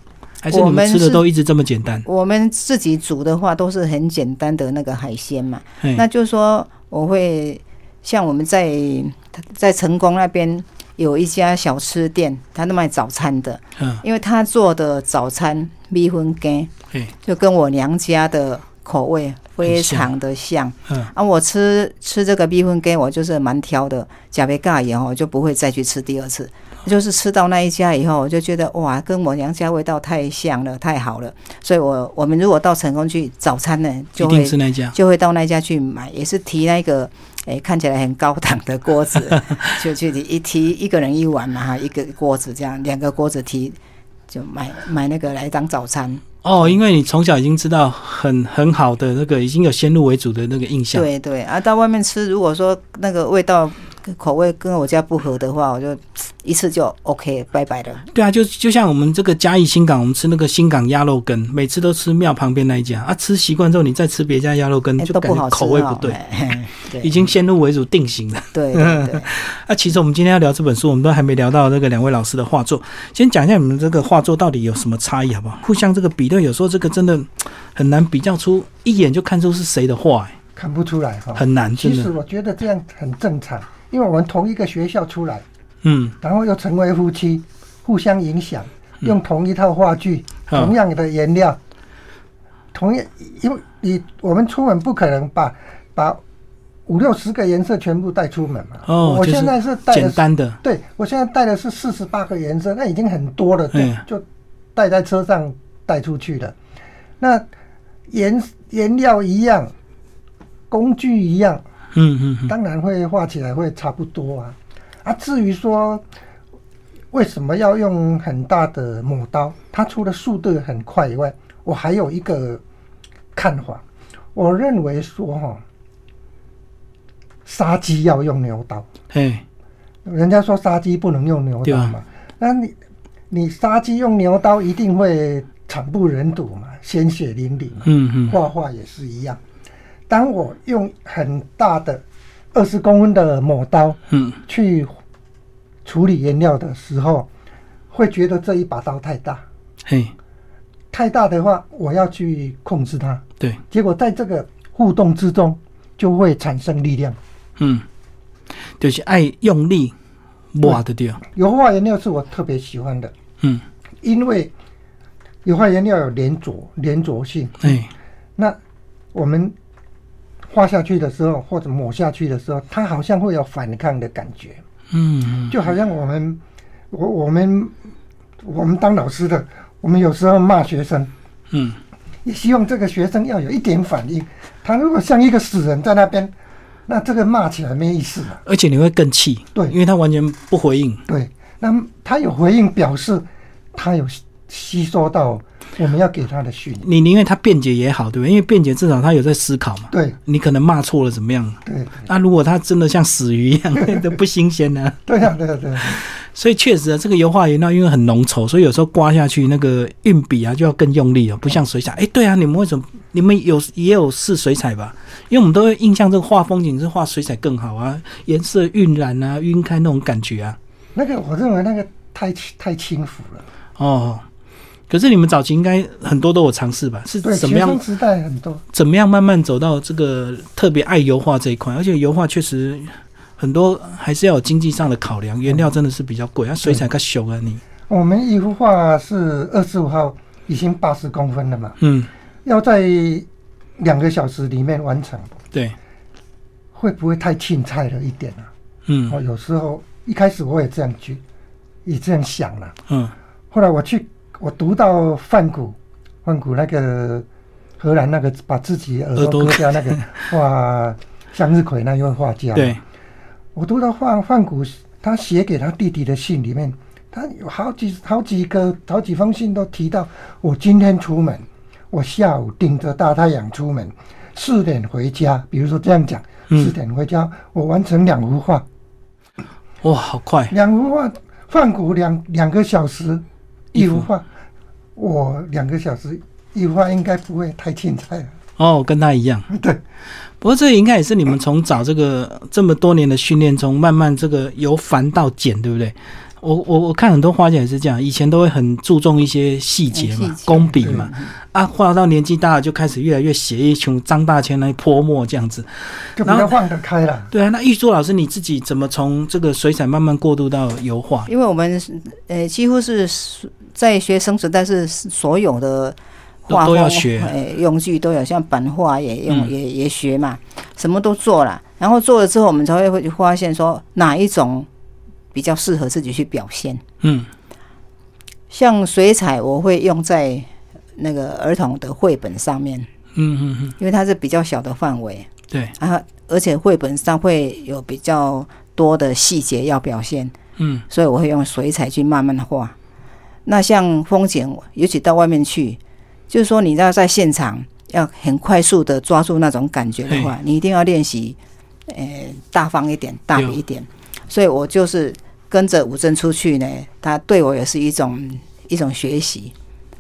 还是你们吃的都一直这么简单？我们自己煮的话，都是很简单的那个海鲜嘛。那就是说，我会像我们在在成功那边有一家小吃店，他那卖早餐的，嗯，因为他做的早餐米粉羹嘿，就跟我娘家的口味非常的像。嗯，啊，我吃吃这个米粉羹，我就是蛮挑的，假别尬以后我就不会再去吃第二次。就是吃到那一家以后，我就觉得哇，跟我娘家味道太像了，太好了。所以我我们如果到成功去早餐呢，就会是那家。就会到那家去买，也是提那个诶、看起来很高档的锅子，就去提一提一个人一碗嘛哈，一个锅子这样，两个锅子提就买买那个来当早餐。哦，因为你从小已经知道很很好的那个已经有先入为主的那个印象。对对啊，到外面吃，如果说那个味道口味跟我家不合的话，我就一次就 OK 拜拜了。对啊，就就像我们这个嘉义新港，我们吃那个新港鸭肉羹，每次都吃庙旁边那一家啊，吃习惯之后，你再吃别家鸭肉羹，哎就感觉都不好吃哦口味不对，哎对已经先入为主定型了。对对对，啊，其实我们今天要聊这本书，我们都还没聊到这个两位老师的画作。先讲一下你们这个画作到底有什么差异，好不好？互相这个比对，有时候这个真的很难比较出，一眼就看出是谁的画、哎看不出来哈。很难，真的。其实我觉得这样很正常，因为我们同一个学校出来，嗯，然后又成为夫妻，互相影响，用同一套话剧，嗯同样的颜料，同样，因为你我们出门不可能把把五六十个颜色全部带出门嘛。哦我现在是简单的，对我现在带的是四十八个颜色，那已经很多了，对嗯就带在车上带出去的。那颜颜料一样，工具一样，嗯嗯嗯，当然会画起来会差不多啊。啊，至于说为什么要用很大的抹刀，它除了速度很快以外，我还有一个看法，我认为说哈，杀鸡要用牛刀，嘿，人家说杀鸡不能用牛刀嘛，那你你杀鸡用牛刀一定会惨不忍睹嘛，鲜血淋漓嘛。嗯嗯，画画也是一样。当我用很大的二十公分的抹刀嗯，去处理颜料的时候，会觉得这一把刀太大，嘿，太大的话，我要去控制它。对，结果在这个互动之中，就会产生力量。嗯，就是爱用力抹的掉，油画颜料是我特别喜欢的，嗯，因为油画颜料有连着连着性。哎，那我们画下去的时候，或者抹下去的时候，它好像会有反抗的感觉。嗯就好像我们，我我们我们当老师的，我们有时候骂学生，嗯，也希望这个学生要有一点反应。他如果像一个死人在那边，那这个骂起来没意思了。而且你会更气，对因为他完全不回应，对，那么他有回应，表示他有吸吸收到我们要给他的训。你宁愿他辩解也好，对不对？因为辩解至少他有在思考嘛。对你可能骂错了怎么样？对那、如果他真的像死鱼一样，都不新鲜呢、对呀，对呀，对呀。所以确实啊，这个油画颜料因为很浓稠，所以有时候刮下去那个运笔啊就要更用力哦，不像水彩。哎，对啊，你们为什么你们有也有试水彩吧？因为我们都会印象这个画风景是画水彩更好啊，颜色晕染啊、晕开那种感觉啊。那个我认为那个太太轻浮了。哦，可是你们早期应该很多都有尝试吧？是对，怎么样时代很多。怎么样慢慢走到这个特别爱油画这一块？而且油画确实很多还是要有经济上的考量，原料真的是比较贵，啊，水彩更熊啊你。我们一幅画是二十五号，已经八十公分了嘛，嗯，要在两个小时里面完成，对，会不会太青菜了一点啊？嗯我，有时候一开始我也这样去，也这样想了。嗯后来我去，我读到范谷，范谷那个荷兰那个把自己耳耳朵朵割掉那个画向日葵那一位画家，对，我读到梵梵谷他写给他弟弟的信里面，他有好几好几个好几封信都提到，我今天出门，我下午顶着大太阳出门，四点回家，比如说这样讲，嗯。四点回家，我完成两幅画，哇，好快，两幅画，范谷两两个小时一幅画，我两个小时一幅画应该不会太精彩了。哦，跟他一样。对，不过这应该也是你们从找这个这么多年的训练中，慢慢这个由繁到简，对不对？我我我看很多画家也是这样，以前都会很注重一些细节嘛工笔嘛，啊，画到年纪大了就开始越来越写一群张大千来泼墨这样子。就比然后较放得开了。对啊，那玉珠老师你自己怎么从这个水彩慢慢过渡到油画？因为我们呃几乎是在学生时代是所有的画都要学呃用具都有，像版画也用、嗯也也学嘛，什么都做了。然后做了之后，我们才会会发现说哪一种比较适合自己去表现。嗯像水彩，我会用在那个儿童的绘本上面，嗯嗯嗯，因为它是比较小的范围对，啊，而且绘本上会有比较多的细节要表现。嗯所以我会用水彩去慢慢画。那像风景，尤其到外面去，就是说你要在现场要很快速的抓住那种感觉的话，你一定要练习，呃，大方一点，大笔一点。所以我就是跟着武正出去呢，他对我也是一种一种学习。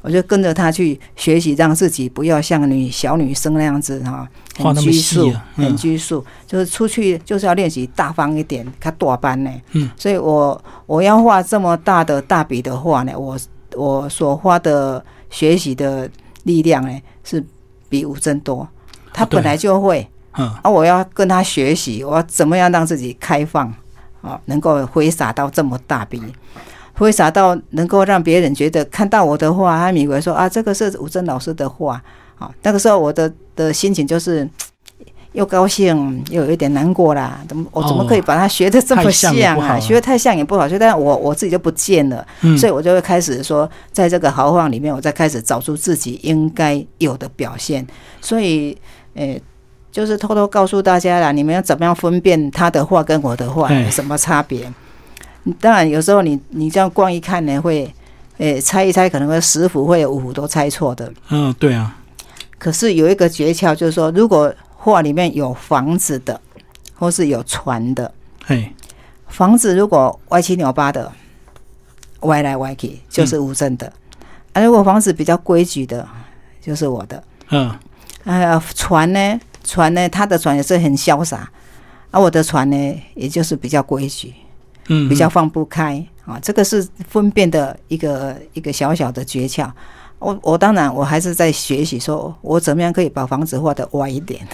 我就跟着他去学习，让自己不要像女小女生那样子哈，很拘束，啊嗯很拘束。就是出去就是要练习大方一点，看大班呢。嗯，所以我我要画这么大的大笔的画呢，我我所花的学习的力量呢是比吴真多。他本来就会，嗯啊，我要跟他学习，我要怎么样让自己开放啊，能够挥洒到这么大笔，挥洒到能够让别人觉得看到我的画，他以为说啊，这个是吴真老师的画啊。那个时候我的的心情就是。又高兴又有一点难过啦，怎么我怎么可以把它学的这么像啊？学的太像也不好，所以但我我自己就不见了，嗯，所以我就会开始说，在这个豪放里面，我再开始找出自己应该有的表现。所以，呃，就是偷偷告诉大家啦，你们要怎么样分辨他的画跟我的画哎有什么差别？当然，有时候你你这样逛一看呢，会，诶，猜一猜，可能会十幅会有五幅都猜错的。嗯对啊，可是有一个诀窍，就是说，如果画里面有房子的，或是有船的，嘿，房子如果歪七扭八的，歪来歪去，就是吴正的；啊，如果房子比较规矩的，就是我的。嗯啊，船呢，船呢，他的船也是很潇洒，啊，我的船呢，也就是比较规矩，嗯，比较放不开啊。这个是分辨的一个一个小小的诀窍。我我当然我还是在学习，说我怎么样可以把房子画的歪一点。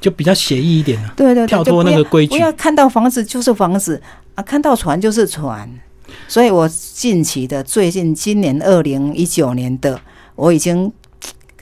就比较写意一点啊，对对对，跳脱那个规矩不要看到房子就是房子啊，看到船就是船。所以我近期的最近今年二零一九年的，我已经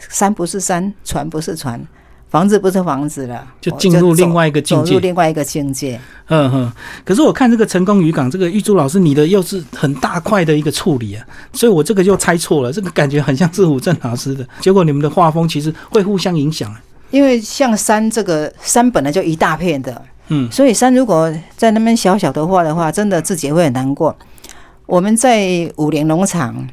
山不是山，船不是船，房子不是房子了，就进入另外一个境界走入。另外一个境界。嗯哼，可是我看这个成功渔港，这个玉珠老师，你的又是很大块的一个处理啊，所以我这个又猜错了，这个感觉很像是武正老师的，结果你们的画风其实会互相影响啊。因为像山这个山本来就一大片的，嗯所以山如果在那边小小的画的话，真的自己会很难过。我们在五菱农场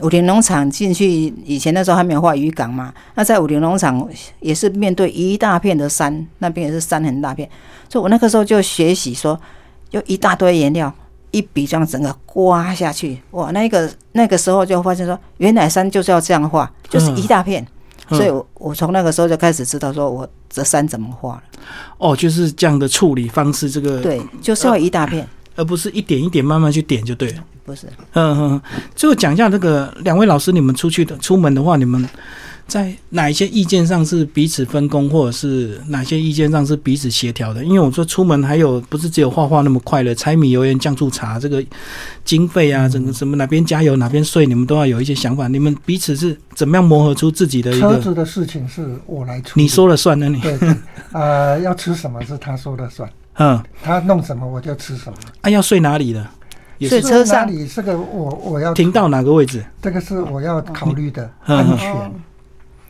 武林农场进去以前那时候还没有画渔港嘛，那在武林农场也是面对一大片的山，那边也是山很大片，所以我那个时候就学习说，就一大堆颜料，一笔这样整个刮下去，哇，那个那个时候就发现说，原来山就是要这样画，就是一大片，所以我我从那个时候就开始知道说我这山怎么画了。哦，就是这样的处理方式，这个对，就是要一大片，而不是一点一点慢慢去点就对了。不是，嗯嗯，最后讲一下这个两位老师，你们出去的出门的话，你们在哪一些意见上是彼此分工，或者是哪些意见上是彼此协调的？因为我说出门还有不是只有画画那么快乐，柴米油盐酱醋茶这个经费啊，整个什么哪边加油哪边睡，你们都要有一些想法。你们彼此是怎么样磨合出自己的一个？车子的事情是我来处理，你说了算呢？你对对，呃，要吃什么是他说了算，嗯，他弄什么我就吃什么。啊，要睡哪里的？也是所以车上哪里这个我我要停到哪个位置？这个是我要考虑的嗯安全，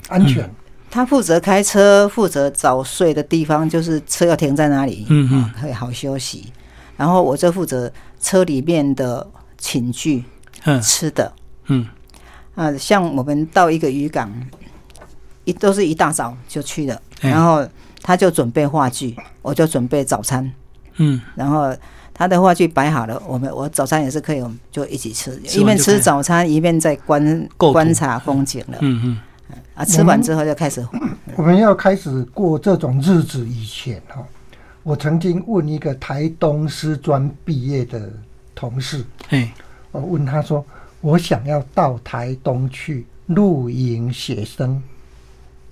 安全。他负责开车，负责早睡的地方，就是车要停在哪里，嗯嗯可以好休息。然后我就负责车里面的寝具、嗯吃的。嗯啊，像我们到一个渔港，一都是一大早就去的，哎然后他就准备话剧，我就准备早餐，嗯然后他的话剧摆好了，我们我早餐也是可以，我们就一起吃，一边就可以吃早餐一边在观观察风景了。嗯嗯。啊，吃完之后就开始我们要开始过这种日子以前哈，我曾经问一个台东师专毕业的同事，哎我问他说：“我想要到台东去露营写生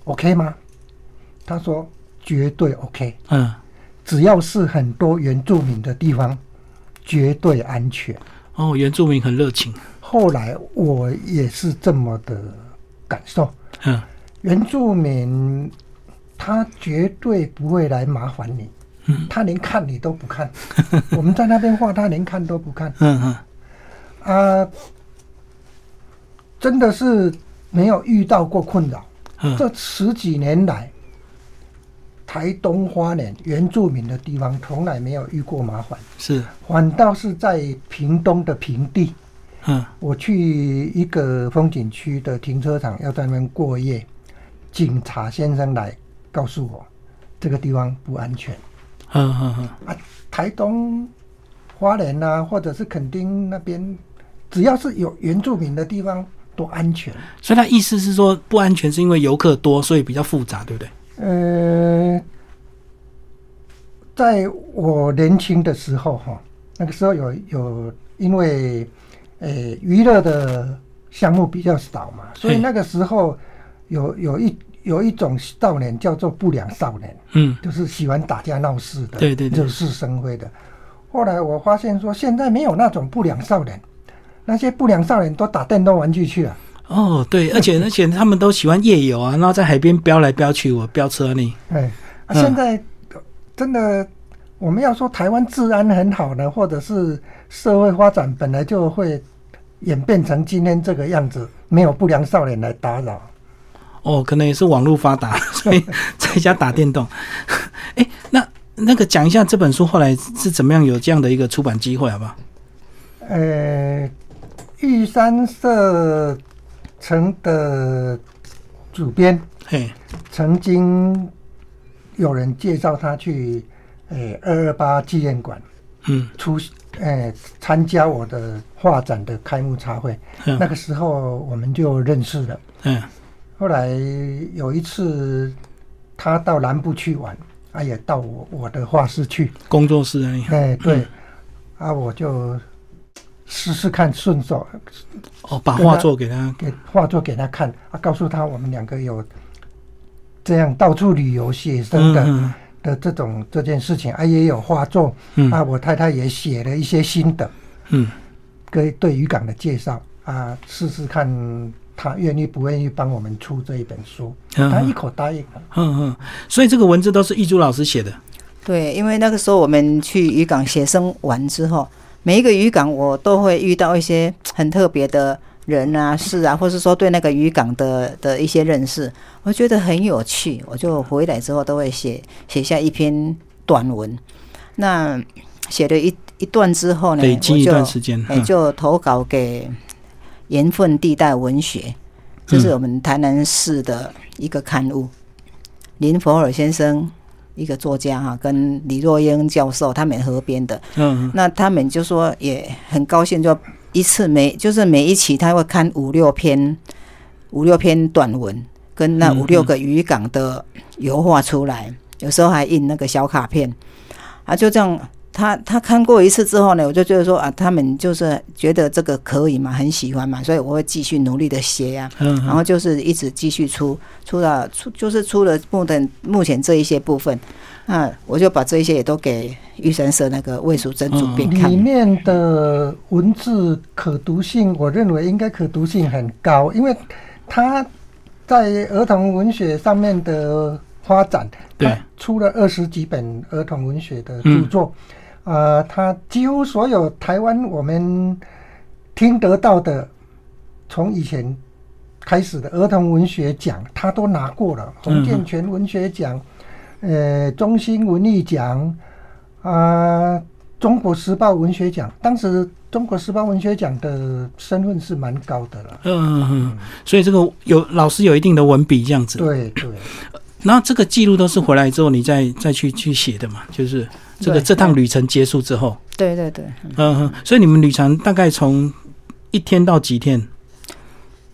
，OK 吗？”他说：“绝对 OK，嗯只要是很多原住民的地方，绝对安全。哦，原住民很热情。”后来我也是这么的感受，嗯原住民他绝对不会来麻烦你，嗯他连看你都不看。我们在那边画，他连看都不看。嗯嗯啊，真的是没有遇到过困扰。嗯这十几年来，台东花莲原住民的地方从来没有遇过麻烦，是反倒是在屏东的平地，嗯我去一个风景区的停车场，要在那边过夜，警察先生来告诉我，这个地方不安全。嗯嗯嗯啊台东、花莲啊，或者是垦丁那边，只要是有原住民的地方都安全。所以他意思是说不安全是因为游客多，所以比较复杂，对不对？呃，在我年轻的时候，哈，那个时候有有因为呃娱乐的项目比较少嘛，所以那个时候有有一有一种少年叫做不良少年，嗯就是喜欢打架闹事的，对对对惹是生非的。后来我发现说，现在没有那种不良少年，那些不良少年都打电动玩具去了。哦对，而且而且他们都喜欢夜游啊，然后在海边飙来飙去，我飙车呢。哎，啊嗯现在真的，我们要说台湾治安很好呢，或者是社会发展本来就会演变成今天这个样子，没有不良少年来打扰。哦，可能也是网络发达，所以在家打电动。哎，那那个讲一下这本书后来是怎么样有这样的一个出版机会，好不好？呃，玉山社城的主编嘿，曾经有人介绍他去，呃，二二八纪念馆嗯出，呃，参加我的画展的开幕茶会。嗯那个时候我们就认识了。嗯后来有一次，他到南部去玩，啊，也到我我的画室去。工作室。哎，对，啊，我就试试看顺手哦，把画作给他。给画作给他看，啊，告诉他我们两个有这样到处旅游写生的、嗯的这种这件事情，啊，也有画作，嗯啊，我太太也写了一些心得，嗯跟对渔港的介绍，啊，试试看他愿意不愿意帮我们出这一本书，嗯他一口答应了。嗯嗯，所以这个文字都是易珠老师写的。对，因为那个时候我们去渔港写生完之后，每一个渔港我都会遇到一些很特别的人啊、事啊，或是说对那个渔港的的一些认识，我觉得很有趣。我就回来之后都会写写下一篇短文。那写了一一段之后呢，累积一我就段时间。哎，嗯就投稿给盐分地带文学，这是我们台南市的一个刊物，林佛尔先生。一个作家哈，跟李若英教授他们合编的，嗯，那他们就说也很高兴，就一次每就是每一期他会看五六篇五六篇短文，跟那五六个渔港的油画出来，有时候还印那个小卡片，啊，就这样。他他看过一次之后呢，我就觉得说啊，他们就是觉得这个可以嘛，很喜欢嘛，所以我会继续努力的写呀，嗯然后就是一直继续出，出了出就是出了目的目前这一些部分，那我就把这一些也都给玉山社那个魏淑珍主编看。里面的文字可读性，我认为应该可读性很高，因为他在儿童文学上面的发展，对，出了二十几本儿童文学的著作。呃，他几乎所有台湾我们听得到的，从以前开始的儿童文学奖，他都拿过了。洪建全文学奖，呃，中兴文艺奖，啊，中国时报文学奖。当时中国时报文学奖的身份是蛮高的了。嗯嗯，所以这个有老师有一定的文笔这样子。对对。那这个记录都是回来之后你再再去去写的嘛，就是。这个这趟旅程结束之后，对对对，嗯，所以你们旅程大概从一天到几天？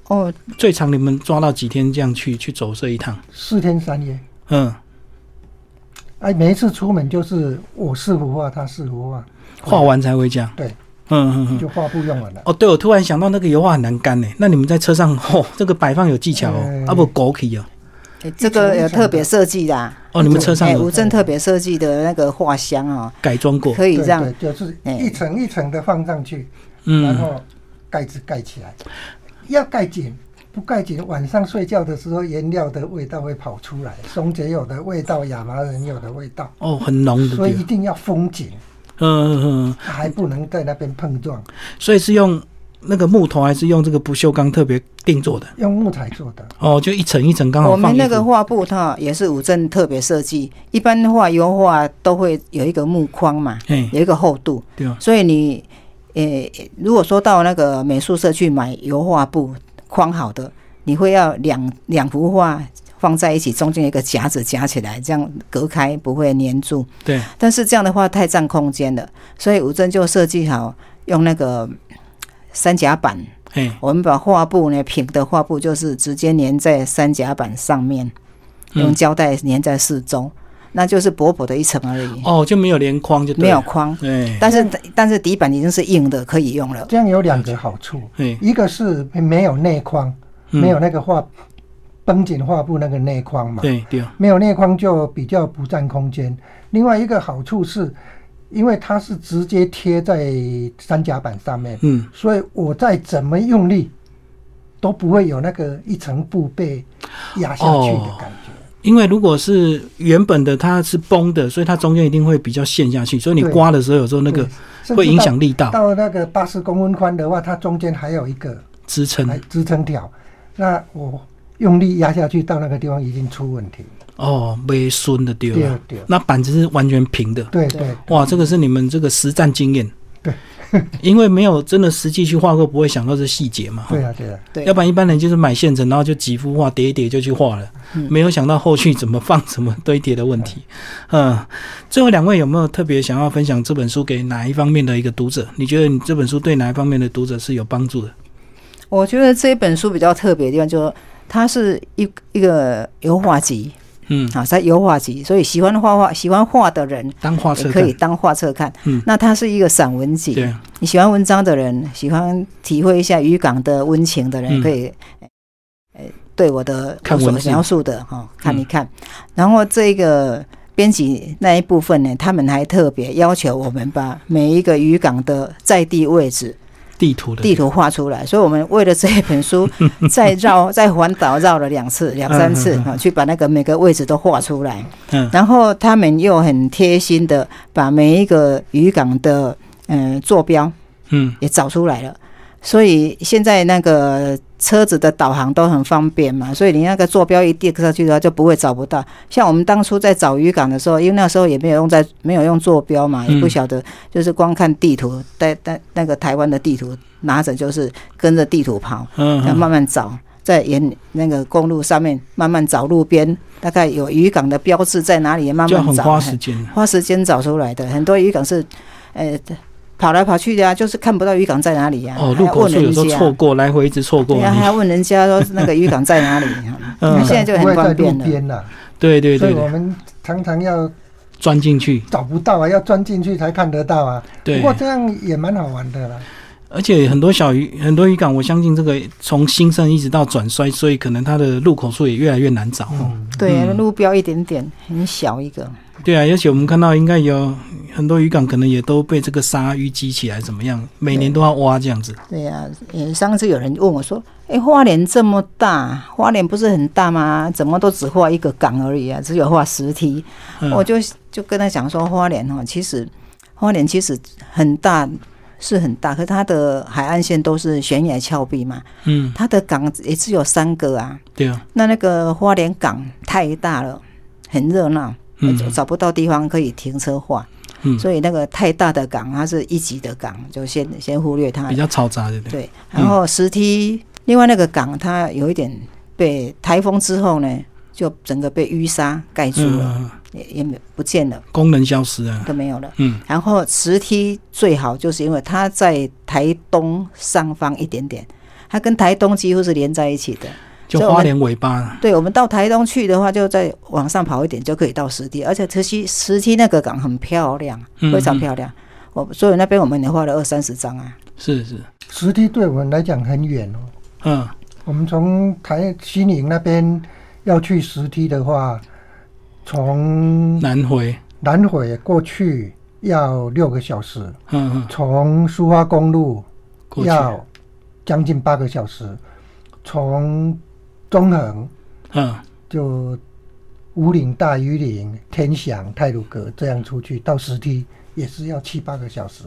哦，最长你们抓到几天这样去去走这一趟？四天三夜。嗯，哎，每一次出门就是我四幅画，他四幅画，画完才回家。对，嗯嗯嗯，就画布用完了。哦，对，我突然想到那个油画很难干呢。那你们在车上，哦，这个摆放有技巧哦，啊不，枸杞哦。这个有特别设计的哦，你们车上有吴镇特别设计的那个画箱哦，改装过，可以这样，就是一层一层的放上去，然后盖子盖起来，要盖紧，不盖紧，晚上睡觉的时候颜料的味道会跑出来，松节有的味道，亚麻仁有的味道，哦，很浓的，所以一定要封紧，嗯嗯嗯，还不能在那边碰撞，所以是用。那个木头还是用这个不锈钢特别定做的，用木材做的哦，就一层一层刚好。我们那个画布它也是五镇特别设计，一般的话油画都会有一个木框嘛，有一个厚度，对啊。所以你诶，如果说到那个美术社去买油画布框好的，你会要两两幅画放在一起，中间一个夹子夹起来，这样隔开不会粘住。对。但是这样的话太占空间了，所以五镇就设计好用那个。三夹板，我们把画布呢平的画布就是直接粘在三夹板上面，用胶带粘在四周，那就是薄薄的一层而已。哦，就没有连框就没有框，对。但是但是底板已经是硬的，可以用了。这样有两个好处，一个是没有内框，没有那个画绷紧画布那个内框嘛，对对，没有内框就比较不占空间。另外一个好处是。因为它是直接贴在三甲板上面，嗯，所以我再怎么用力，都不会有那个一层布被压下去的感觉。因为如果是原本的它是崩的，所以它中间一定会比较陷下去，所以你刮的时候有时候那个会影响力道。到那个八十公分宽的话，它中间还有一个支撑支撑条，那我用力压下去到那个地方已经出问题。哦，没顺的丢了，那板子是完全平的。对对，哇，这个是你们这个实战经验。对，因为没有真的实际去画过，不会想到这细节嘛。对啊，对啊，对。要不然一般人就是买现成，然后就几幅画叠一叠就去画了，没有想到后续怎么放、怎么堆叠的问题。嗯，最后两位有没有特别想要分享这本书给哪一方面的一个读者？你觉得你这本书对哪一方面的读者是有帮助的？我觉得这本书比较特别的地方，就是它是一一个油画集。嗯，啊，在油画集，所以喜欢画画、喜欢画的人当画册可以当画册看。嗯，那它是一个散文集。对，你喜欢文章的人，喜欢体会一下渔港的温情的人，可以，呃，对我的所描述的哈看一看。然后这个编辑那一部分呢，他们还特别要求我们把每一个渔港的在地位置。地图的地图画出来，所以我们为了这一本书，再绕再环岛绕了两次、两三次啊，去把那个每个位置都画出来。嗯，然后他们又很贴心的把每一个渔港的嗯坐标，嗯，也找出来了。所以现在那个车子的导航都很方便嘛，所以你那个坐标一定上去的话，就不会找不到。像我们当初在找渔港的时候，因为那时候也没有用在没有用坐标嘛，也不晓得，就是光看地图，带带那个台湾的地图拿着，就是跟着地图跑，嗯，要慢慢找，在沿那个公路上面慢慢找路边，大概有渔港的标志在哪里，慢就很慢找，花时间。花时间找出来的。很多渔港是，呃，跑来跑去的啊，就是看不到渔港在哪里呀、哦，路口处有时候。错过，来回一直错过对。啊，还要问人家说 那个渔港在哪里。嗯现在就很方便了。对对对对，所以我们常常要钻进去。找不到啊，要钻进去才看得到啊。不对，过这样也蛮好玩的啦。而且很多小渔很多渔港，我相信这个从兴盛一直到转衰，所以可能它的入口处也越来越难找。对，嗯路标一点点，很小一个。对啊，而且我们看到应该有很多渔港可能也都被这个鲨鱼激起来，怎么样？每年都要挖这样子。对呀、呃，上次有人问我说：“哎，花莲这么大，花莲不是很大吗？怎么都只画一个港而已啊？只有画十梯。嗯我就就跟他讲说，花莲哈，其实花莲其实很大，是很大，可它的海岸线都是悬崖峭壁嘛，嗯，它的港也只有三个啊。对啊，那那个花莲港太大了，很热闹，嗯找找不到地方可以停车化，嗯，所以那个太大的港，它是一级的港，就先先忽略它比。较嘈杂，对不对？然后石梯，另外那个港它有一点被台风之后呢，就整个被淤沙盖住了，嗯，也也没不见了，功能消失啊。都没有了。嗯然后石梯最好就是因为它在台东上方一点点，它跟台东几乎是连在一起的。就花莲尾巴。对，我们到台东去的话，就再往上跑一点就可以到石梯，而且石梯石梯那个港很漂亮，嗯非常漂亮。我所以那边我们也画了二三十张啊。是是，石梯对我们来讲很远哦。嗯，我们从台西宁那边要去石梯的话，从南回。南回过去要六个小时，嗯嗯，从苏花公路。要将近八个小时，从中横嗯，就五岭、大鱼岭、天祥、泰鲁阁这样出去到石梯也是要七八个小时，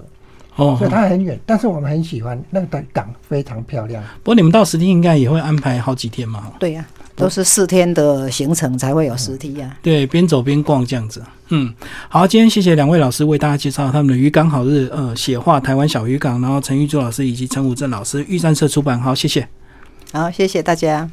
哦所以。它很远，但是我们很喜欢那个港，非常漂亮。不过你们到石梯应该也会安排好几天嘛？对呀、都是四天的行程才会有石梯呀、对，边走边逛这样子。嗯，好，今天谢谢两位老师为大家介绍他们的渔港好日，呃，写画台湾小渔港，然后陈玉珠老师以及陈武正老师，玉山社出版，好，谢谢。好，谢谢大家。